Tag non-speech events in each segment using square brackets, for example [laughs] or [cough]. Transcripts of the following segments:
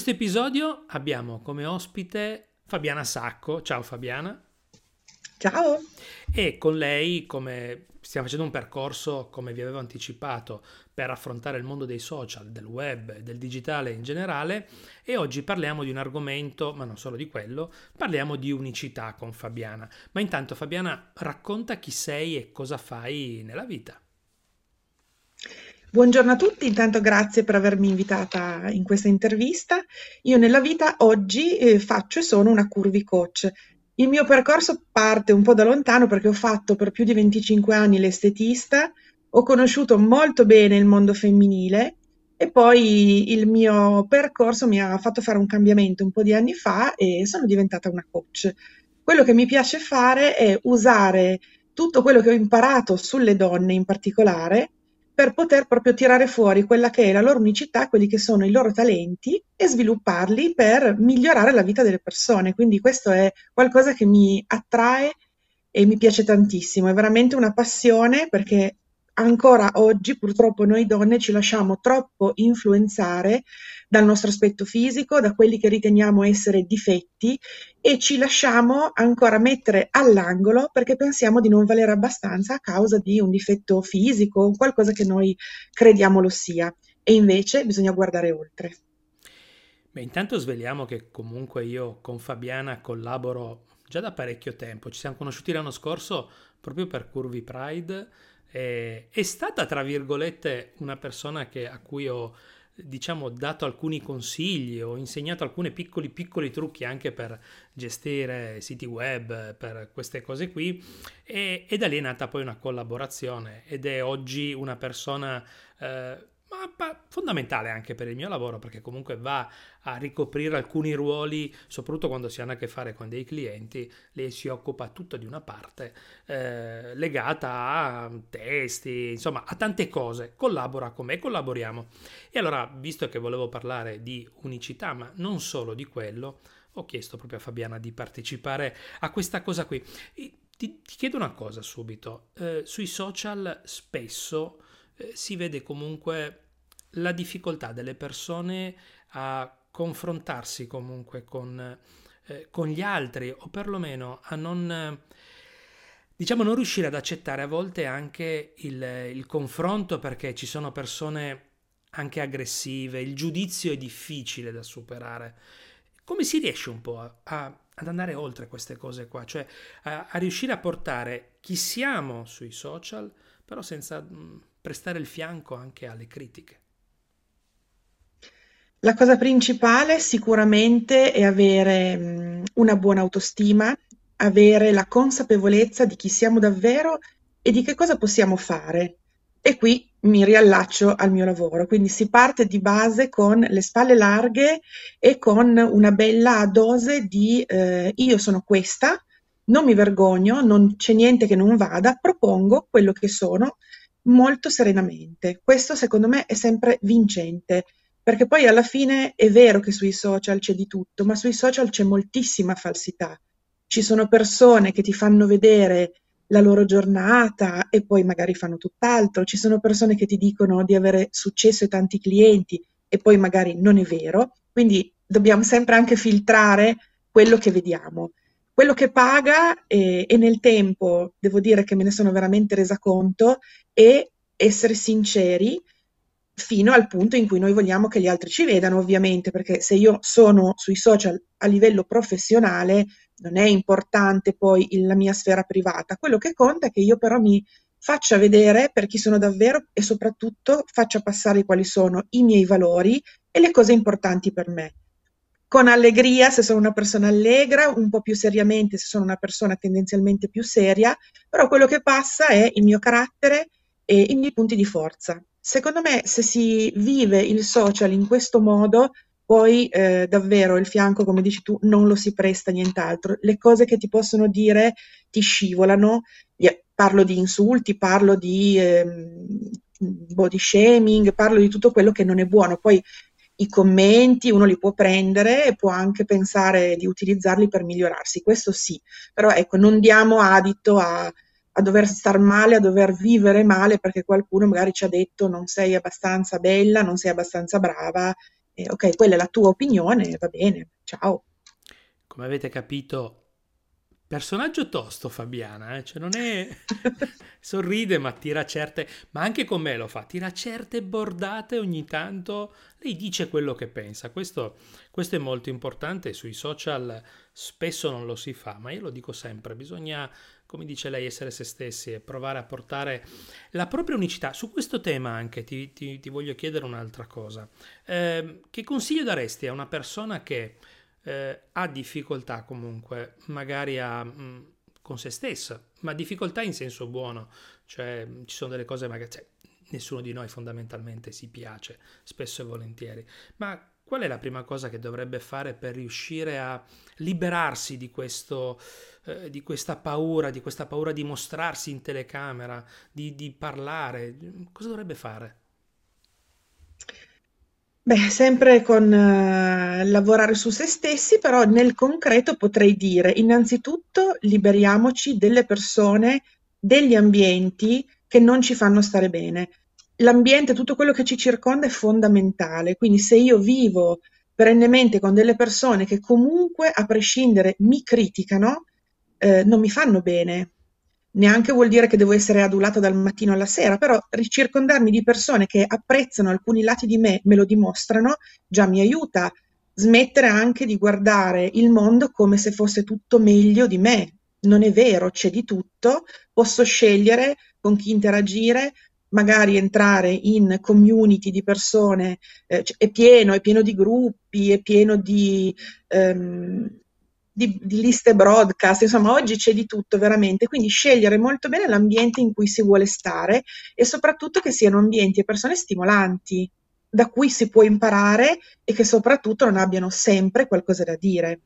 In questo episodio abbiamo come ospite Fabiana Sacco. Ciao Fabiana. Ciao. E con lei, come stiamo facendo un percorso, come vi avevo anticipato, per affrontare il mondo dei social, del web del digitale in generale e oggi parliamo di un argomento, ma non solo di quello, parliamo di unicità con Fabiana. Ma intanto Fabiana racconta chi sei e cosa fai nella vita. Buongiorno a tutti, intanto grazie per avermi invitata in questa intervista. Io nella vita oggi eh, faccio e sono una curvy coach. Il mio percorso parte un po' da lontano perché ho fatto per più di 25 anni l'estetista, ho conosciuto molto bene il mondo femminile e poi il mio percorso mi ha fatto fare un cambiamento un po' di anni fa e sono diventata una coach. Quello che mi piace fare è usare tutto quello che ho imparato sulle donne in particolare per poter proprio tirare fuori quella che è la loro unicità, quelli che sono i loro talenti e svilupparli per migliorare la vita delle persone. Quindi questo è qualcosa che mi attrae e mi piace tantissimo, è veramente una passione perché ancora oggi purtroppo noi donne ci lasciamo troppo influenzare dal nostro aspetto fisico, da quelli che riteniamo essere difetti e ci lasciamo ancora mettere all'angolo perché pensiamo di non valere abbastanza a causa di un difetto fisico o qualcosa che noi crediamo lo sia. E invece bisogna guardare oltre. Beh, intanto sveliamo che comunque io con Fabiana collaboro già da parecchio tempo. Ci siamo conosciuti l'anno scorso proprio per Curvy Pride eh, è stata, tra virgolette, una persona che, a cui ho diciamo dato alcuni consigli ho insegnato alcuni piccoli piccoli trucchi anche per gestire siti web per queste cose qui e, e da lì è nata poi una collaborazione ed è oggi una persona eh, ma fondamentale anche per il mio lavoro perché comunque va a ricoprire alcuni ruoli, soprattutto quando si hanno a che fare con dei clienti, lei si occupa tutta di una parte eh, legata a testi, insomma a tante cose, collabora con me, collaboriamo. E allora, visto che volevo parlare di unicità, ma non solo di quello, ho chiesto proprio a Fabiana di partecipare a questa cosa qui. Ti, ti chiedo una cosa subito, eh, sui social spesso eh, si vede comunque la difficoltà delle persone a confrontarsi comunque con, eh, con gli altri o perlomeno a non, diciamo, non riuscire ad accettare a volte anche il, il confronto perché ci sono persone anche aggressive, il giudizio è difficile da superare. Come si riesce un po' a, a, ad andare oltre queste cose qua? Cioè a, a, riuscire a portare chi siamo sui social, però senza mh, prestare il fianco anche alle critiche. La cosa principale sicuramente è avere mh, una buona autostima, avere la consapevolezza di chi siamo davvero e di che cosa possiamo fare. E qui mi riallaccio al mio lavoro, quindi si parte di base con le spalle larghe e con una bella dose di eh, io sono questa, non mi vergogno, non c'è niente che non vada, propongo quello che sono molto serenamente. Questo secondo me è sempre vincente perché poi alla fine è vero che sui social c'è di tutto, ma sui social c'è moltissima falsità. Ci sono persone che ti fanno vedere la loro giornata e poi magari fanno tutt'altro. Ci sono persone che ti dicono di avere successo e tanti clienti e poi magari non è vero. Quindi dobbiamo sempre anche filtrare quello che vediamo. Quello che paga e, e nel tempo, devo dire che me ne sono veramente resa conto, è essere sinceri fino al punto in cui noi vogliamo che gli altri ci vedano, ovviamente, perché se io sono sui social a livello professionale, non è importante poi la mia sfera privata. Quello che conta è che io però mi faccia vedere per chi sono davvero e soprattutto faccia passare quali sono i miei valori e le cose importanti per me. Con allegria, se sono una persona allegra, un po' più seriamente, se sono una persona tendenzialmente più seria, però quello che passa è il mio carattere e i miei punti di forza. Secondo me, se si vive il social in questo modo, poi eh, davvero il fianco, come dici tu, non lo si presta nient'altro. Le cose che ti possono dire ti scivolano. Parlo di insulti, parlo di eh, body shaming, parlo di tutto quello che non è buono. Poi i commenti uno li può prendere e può anche pensare di utilizzarli per migliorarsi, questo sì, però ecco, non diamo adito a a dover star male, a dover vivere male perché qualcuno magari ci ha detto non sei abbastanza bella, non sei abbastanza brava e, ok, quella è la tua opinione, va bene, ciao. Come avete capito, Personaggio tosto Fabiana, eh? cioè non è... [laughs] sorride ma tira certe... ma anche con me lo fa, tira certe bordate ogni tanto, lei dice quello che pensa, questo, questo è molto importante, sui social spesso non lo si fa, ma io lo dico sempre, bisogna, come dice lei, essere se stessi e provare a portare la propria unicità. Su questo tema anche ti, ti, ti voglio chiedere un'altra cosa. Eh, che consiglio daresti a una persona che eh, ha difficoltà comunque, magari a, mh, mm, con se stessa, ma difficoltà in senso buono, cioè ci sono delle cose magari... Cioè, nessuno di noi fondamentalmente si piace, spesso e volentieri, ma qual è la prima cosa che dovrebbe fare per riuscire a liberarsi di, questo, eh, di questa paura, di questa paura di mostrarsi in telecamera, di, di parlare? Cosa dovrebbe fare? Beh, sempre con eh, lavorare su se stessi, però nel concreto potrei dire, innanzitutto liberiamoci delle persone, degli ambienti che non ci fanno stare bene. L'ambiente, tutto quello che ci circonda è fondamentale, quindi se io vivo perennemente con delle persone che comunque, a prescindere, mi criticano, eh, non mi fanno bene neanche vuol dire che devo essere adulata dal mattino alla sera, però ricircondarmi di persone che apprezzano alcuni lati di me, me lo dimostrano, già mi aiuta. Smettere anche di guardare il mondo come se fosse tutto meglio di me. Non è vero, c'è di tutto, posso scegliere con chi interagire, magari entrare in community di persone, eh, è pieno, è pieno di gruppi, è pieno di... Um, di, di, liste broadcast, insomma oggi c'è di tutto veramente, quindi scegliere molto bene l'ambiente in cui si vuole stare e soprattutto che siano ambienti e persone stimolanti, da cui si può imparare e che soprattutto non abbiano sempre qualcosa da dire.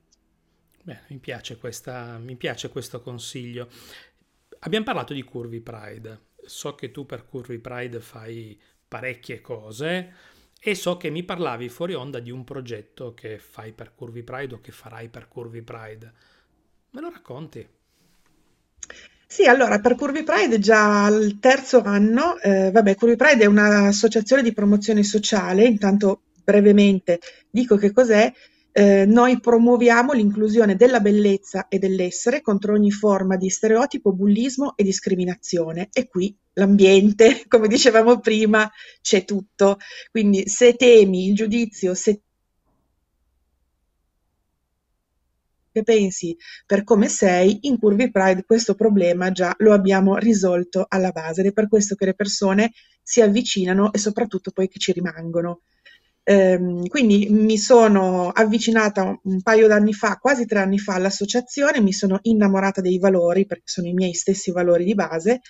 Beh, mi piace, questa, mi piace questo consiglio. Abbiamo parlato di Curvy Pride. So che tu per Curvy Pride fai parecchie cose e so che mi parlavi fuori onda di un progetto che fai per Curvy Pride o che farai per Curvy Pride. Me lo racconti? Sì, allora per Curvy Pride già al terzo anno, eh, vabbè, Curvy Pride è un'associazione di promozione sociale, intanto brevemente dico che cos'è, eh, noi promuoviamo l'inclusione della bellezza e dell'essere contro ogni forma di stereotipo, bullismo e discriminazione. E qui l'ambiente, [laughs] come dicevamo prima, c'è tutto. Quindi se temi il giudizio, se pensi per come sei, in Curvy Pride questo problema già lo abbiamo risolto alla base ed è per questo che le persone si avvicinano e soprattutto poi che ci rimangono. Ehm, quindi mi sono avvicinata un paio d'anni fa, quasi tre anni fa, all'associazione, mi sono innamorata dei valori, perché sono i miei stessi valori di base,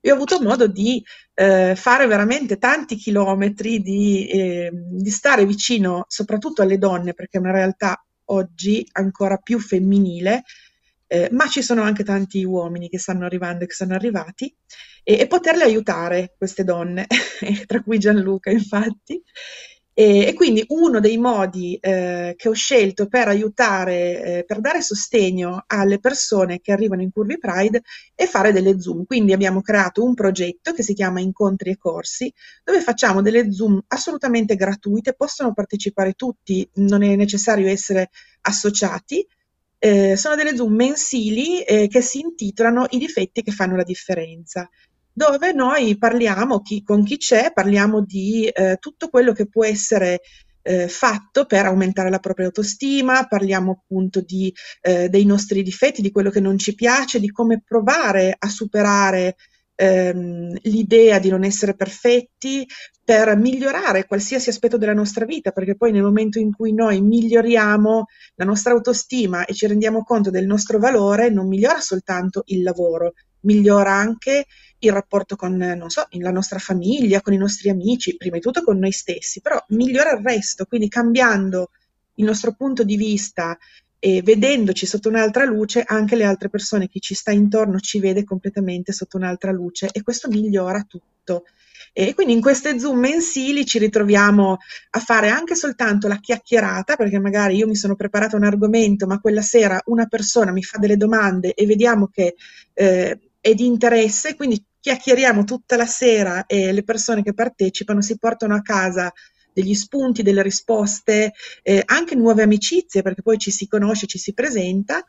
e ho avuto modo di eh, fare veramente tanti chilometri, di, eh, di stare vicino soprattutto alle donne, perché è una realtà oggi ancora più femminile, eh, ma ci sono anche tanti uomini che stanno arrivando e che sono arrivati, e, e poterle aiutare, queste donne, [laughs] tra cui Gianluca infatti, e, e, quindi uno dei modi eh, che ho scelto per aiutare, eh, per dare sostegno alle persone che arrivano in Curvy Pride è fare delle Zoom. Quindi abbiamo creato un progetto che si chiama Incontri e Corsi, dove facciamo delle Zoom assolutamente gratuite, possono partecipare tutti, non è necessario essere associati. Eh, sono delle Zoom mensili eh, che si intitolano I difetti che fanno la differenza dove noi parliamo chi, con chi c'è, parliamo di eh, tutto quello che può essere eh, fatto per aumentare la propria autostima, parliamo appunto di, eh, dei nostri difetti, di quello che non ci piace, di come provare a superare ehm, l'idea di non essere perfetti per migliorare qualsiasi aspetto della nostra vita, perché poi nel momento in cui noi miglioriamo la nostra autostima e ci rendiamo conto del nostro valore, non migliora soltanto il lavoro, migliora anche il rapporto con, non so, la nostra famiglia, con i nostri amici, prima di tutto con noi stessi, però migliora il resto, quindi cambiando il nostro punto di vista e vedendoci sotto un'altra luce, anche le altre persone, chi ci sta intorno ci vede completamente sotto un'altra luce e questo migliora tutto. E quindi in queste Zoom mensili ci ritroviamo a fare anche soltanto la chiacchierata, perché magari io mi sono preparata un argomento, ma quella sera una persona mi fa delle domande e vediamo che eh, è di interesse, quindi chiacchieriamo tutta la sera e le persone che partecipano si portano a casa degli spunti, delle risposte, eh, anche nuove amicizie, perché poi ci si conosce, ci si presenta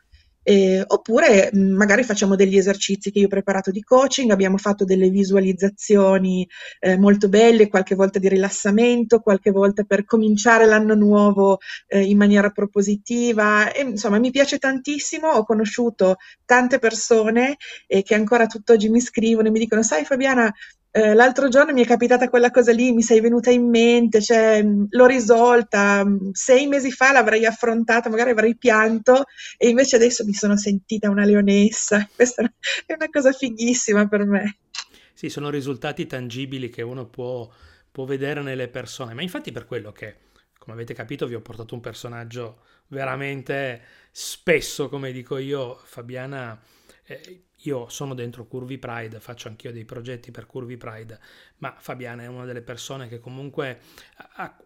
eh, oppure mh, magari facciamo degli esercizi che io ho preparato di coaching, abbiamo fatto delle visualizzazioni eh, molto belle, qualche volta di rilassamento, qualche volta per cominciare l'anno nuovo eh, in maniera propositiva. E, insomma, mi piace tantissimo, ho conosciuto tante persone eh, che ancora tutt'oggi mi scrivono e mi dicono, sai Fabiana, eh, l'altro giorno mi è capitata quella cosa lì, mi sei venuta in mente, cioè, l'ho risolta, sei mesi fa l'avrei affrontata, magari avrei pianto e invece adesso mi sono sentita una leonessa. [laughs] Questa è una cosa fighissima per me. Sì, sono risultati tangibili che uno può, può vedere nelle persone, ma infatti per quello che, come avete capito, vi ho portato un personaggio veramente spesso, come dico io, Fabiana. Eh, io sono dentro Curvy Pride, faccio anch'io dei progetti per Curvy Pride, ma Fabiana è una delle persone che comunque ha,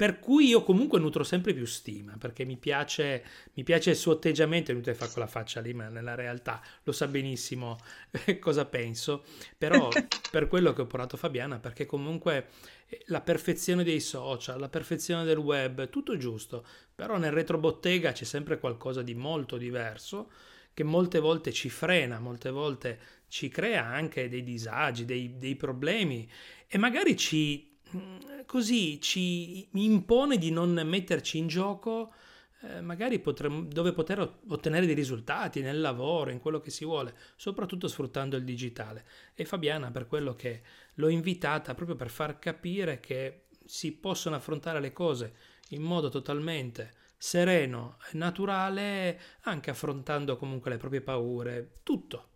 per cui io comunque nutro sempre più stima, perché mi piace, mi piace il suo atteggiamento, è inutile fare quella faccia lì, ma nella realtà lo sa benissimo cosa penso, però [laughs] per quello che ho portato Fabiana, perché comunque eh, la perfezione dei social, la perfezione del web, tutto giusto, però nel retrobottega c'è sempre qualcosa di molto diverso che molte volte ci frena, molte volte ci crea anche dei disagi, dei, dei problemi e magari ci, mm, così ci impone di non metterci in gioco eh, magari potremmo, dove poter ottenere dei risultati nel lavoro, in quello che si vuole, soprattutto sfruttando il digitale. E Fabiana, per quello che l'ho invitata, proprio per far capire che si possono affrontare le cose in modo totalmente sereno e naturale, anche affrontando comunque le proprie paure, tutto.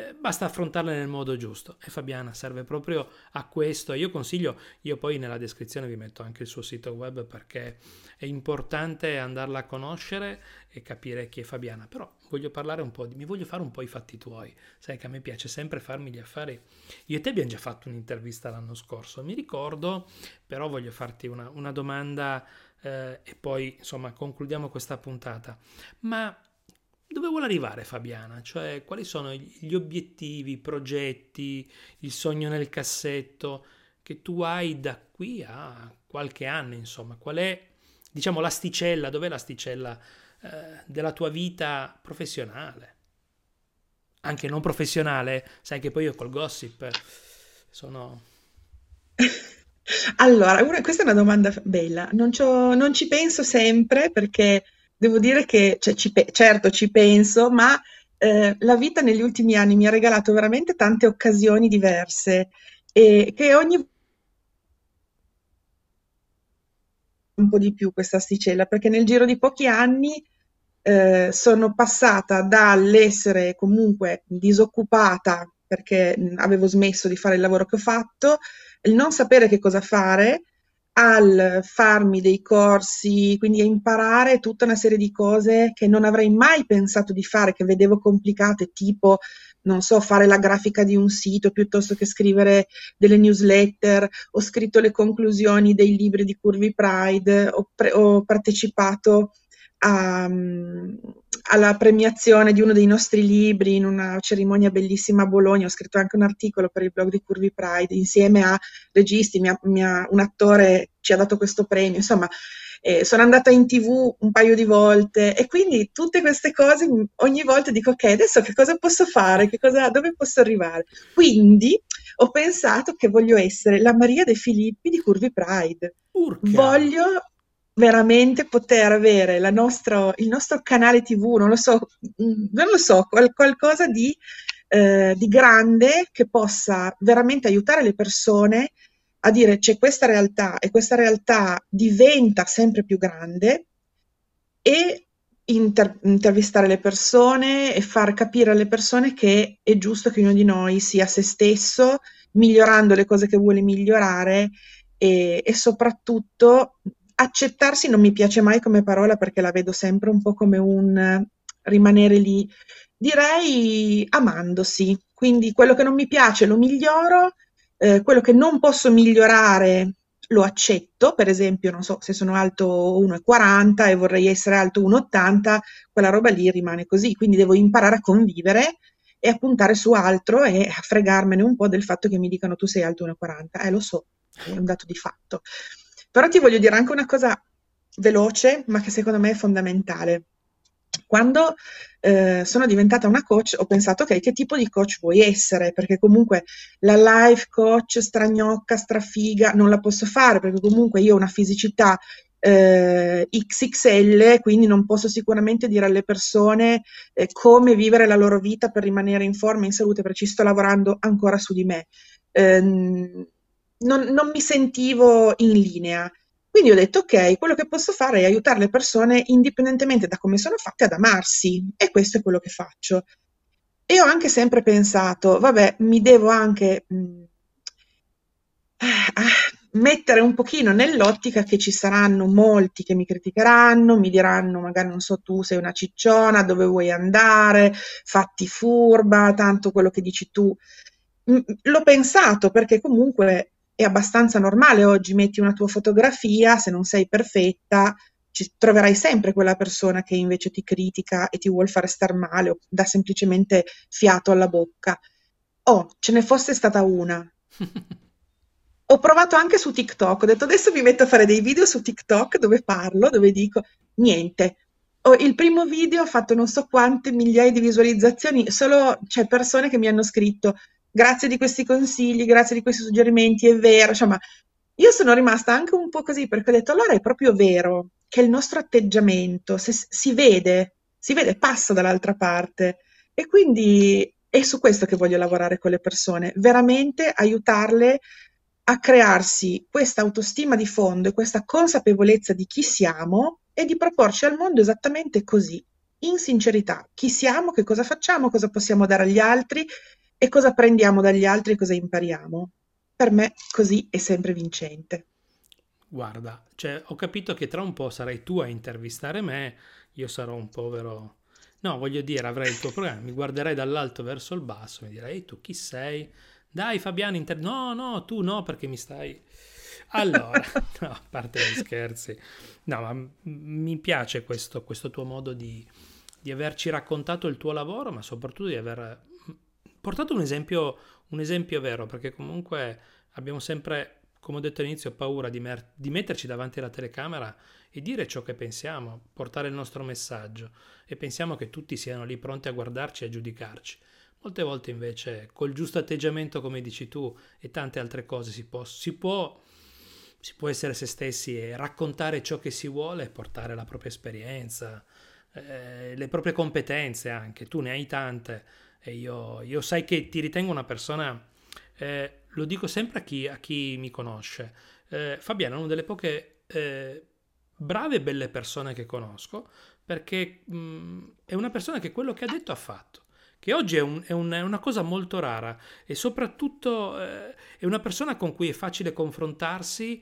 Eh, basta affrontarle nel modo giusto. E Fabiana serve proprio a questo. Io consiglio, io poi nella descrizione vi metto anche il suo sito web perché è importante andarla a conoscere e capire chi è Fabiana. Però voglio parlare un po' di, mi voglio fare un po' i fatti tuoi. Sai che a me piace sempre farmi gli affari. Io e te abbiamo già fatto un'intervista l'anno scorso, mi ricordo, però voglio farti una, una domanda eh, e poi insomma concludiamo questa puntata. Ma dove vuole arrivare Fabiana? Cioè quali sono gli obiettivi, i progetti, il sogno nel cassetto che tu hai da qui a qualche anno, insomma, qual è diciamo l'asticella, dov'è l'asticella eh, della tua vita professionale? Anche non professionale, sai che poi io col gossip sono [laughs] Allora, una- questa è una domanda bella. Non, c'ho- non ci penso sempre perché devo dire che, cioè, ci pe- certo ci penso, ma eh, la vita negli ultimi anni mi ha regalato veramente tante occasioni diverse e che ogni un po' di più questa asticella, perché nel giro di pochi anni eh, sono passata dall'essere comunque disoccupata perché avevo smesso di fare il lavoro che ho fatto, il non sapere che cosa fare, al farmi dei corsi, quindi a imparare tutta una serie di cose che non avrei mai pensato di fare, che vedevo complicate, tipo non so, fare la grafica di un sito piuttosto che scrivere delle newsletter, ho scritto le conclusioni dei libri di Curvy Pride, ho, pre- ho partecipato a, alla premiazione di uno dei nostri libri in una cerimonia bellissima a Bologna, ho scritto anche un articolo per il blog di Curvy Pride insieme a registi, mia, mia, un attore ci ha dato questo premio, insomma eh, sono andata in tv un paio di volte e quindi tutte queste cose ogni volta dico ok adesso che cosa posso fare, che cosa, dove posso arrivare? Quindi ho pensato che voglio essere la Maria De Filippi di Curvy Pride. Urca. Voglio veramente poter avere nostro, il nostro canale TV, non lo so, non lo so, qual, qualcosa di, eh, di grande che possa veramente aiutare le persone a dire c'è questa realtà e questa realtà diventa sempre più grande e inter- intervistare le persone e far capire alle persone che è giusto che ognuno di noi sia se stesso, migliorando le cose che vuole migliorare e, e soprattutto accettarsi non mi piace mai come parola perché la vedo sempre un po' come un rimanere lì. Direi amandosi, quindi quello che non mi piace lo miglioro, eh, quello che non posso migliorare lo accetto, per esempio, non so, se sono alto 1,40 e vorrei essere alto 1,80, quella roba lì rimane così, quindi devo imparare a convivere e a puntare su altro e a fregarmene un po' del fatto che mi dicano tu sei alto 1,40, eh lo so, è un dato di fatto. Però ti voglio dire anche una cosa veloce, ma che secondo me è fondamentale. Quando eh, sono diventata una coach ho pensato, ok, che tipo di coach vuoi essere? Perché comunque la life coach stragnocca, strafiga, non la posso fare perché comunque io ho una fisicità eh, XXL, quindi non posso sicuramente dire alle persone eh, come vivere la loro vita per rimanere in forma, in salute, perché ci sto lavorando ancora su di me. Eh, non, non mi sentivo in linea. Quindi ho detto, ok, quello che posso fare è aiutare le persone indipendentemente da come sono fatte ad amarsi e questo è quello che faccio. E ho anche sempre pensato, vabbè, mi devo anche mh, mm, ah, mettere un pochino nell'ottica che ci saranno molti che mi criticheranno, mi diranno magari non so tu sei una cicciona, dove vuoi andare, fatti furba, tanto quello che dici tu. L'ho pensato perché comunque è abbastanza normale oggi, metti una tua fotografia, se non sei perfetta, ci troverai sempre quella persona che invece ti critica e ti vuol fare star male o dà semplicemente fiato alla bocca. Oh, ce ne fosse stata una. [laughs] Ho provato anche su TikTok, ho detto adesso mi metto a fare dei video su TikTok dove parlo, dove dico niente. Oh, il primo video ha fatto non so quante migliaia di visualizzazioni, solo c'è persone che mi hanno scritto grazie di questi consigli, grazie di questi suggerimenti, è vero, insomma, io sono rimasta anche un po' così perché ho detto allora è proprio vero che il nostro atteggiamento se, si vede, si vede, passa dall'altra parte. E quindi è su questo che voglio lavorare con le persone, veramente aiutarle a crearsi questa autostima di fondo e questa consapevolezza di chi siamo e di proporci al mondo esattamente così, in sincerità, chi siamo, che cosa facciamo, cosa possiamo dare agli altri e cosa prendiamo dagli altri e cosa impariamo. Per me così è sempre vincente. Guarda, cioè, ho capito che tra un po' sarai tu a intervistare me, io sarò un povero... No, voglio dire, avrai il tuo programma, mi guarderai dall'alto verso il basso, mi direi, tu chi sei? Dai Fabiano, inter... no, no, tu no perché mi stai... Allora, [laughs] [laughs] no, a parte gli scherzi, no, ma mi piace questo, questo tuo modo di, di, averci raccontato il tuo lavoro, ma soprattutto di aver portato un esempio, un esempio vero, perché comunque abbiamo sempre, come ho detto all'inizio, paura di, mer- di metterci davanti alla telecamera e dire ciò che pensiamo, portare il nostro messaggio e pensiamo che tutti siano lì pronti a guardarci e a giudicarci. Molte volte invece col giusto atteggiamento, come dici tu, e tante altre cose si può, si può, si può essere se stessi e raccontare ciò che si vuole, portare la propria esperienza, eh, le proprie competenze anche. Tu ne hai tante e io, io sai che ti ritengo una persona, eh, lo dico sempre a chi, a chi mi conosce. Eh, Fabiano è una delle poche eh, brave e belle persone che conosco perché mh, è una persona che quello che ha detto ha fatto che oggi è, un, è, un, è, una cosa molto rara e soprattutto eh, è una persona con cui è facile confrontarsi.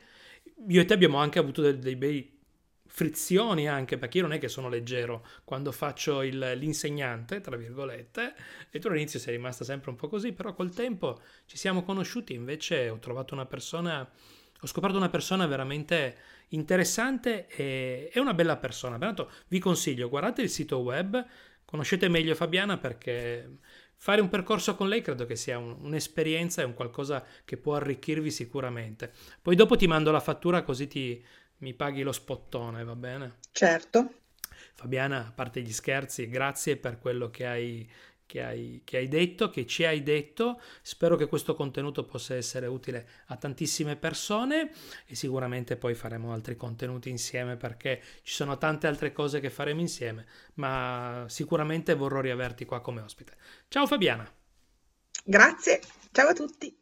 Io e te abbiamo anche avuto dei, dei bei frizioni anche perché io non è che sono leggero quando faccio il, l'insegnante tra virgolette e tu all'inizio sei rimasta sempre un po' così però col tempo ci siamo conosciuti invece ho trovato una persona ho scoperto una persona veramente interessante e è una bella persona pertanto vi consiglio guardate il sito web conoscete meglio Fabiana perché fare un percorso con lei credo che sia un, un'esperienza e un qualcosa che può arricchirvi sicuramente. Poi dopo ti mando la fattura così ti, mi paghi lo spottone, va bene? Certo. Fabiana, a parte gli scherzi, grazie per quello che hai che hai, che hai detto, che ci hai detto. Spero che questo contenuto possa essere utile a tantissime persone e sicuramente poi faremo altri contenuti insieme perché ci sono tante altre cose che faremo insieme, ma sicuramente vorrò riaverti qua come ospite. Ciao Fabiana. Grazie, ciao a tutti.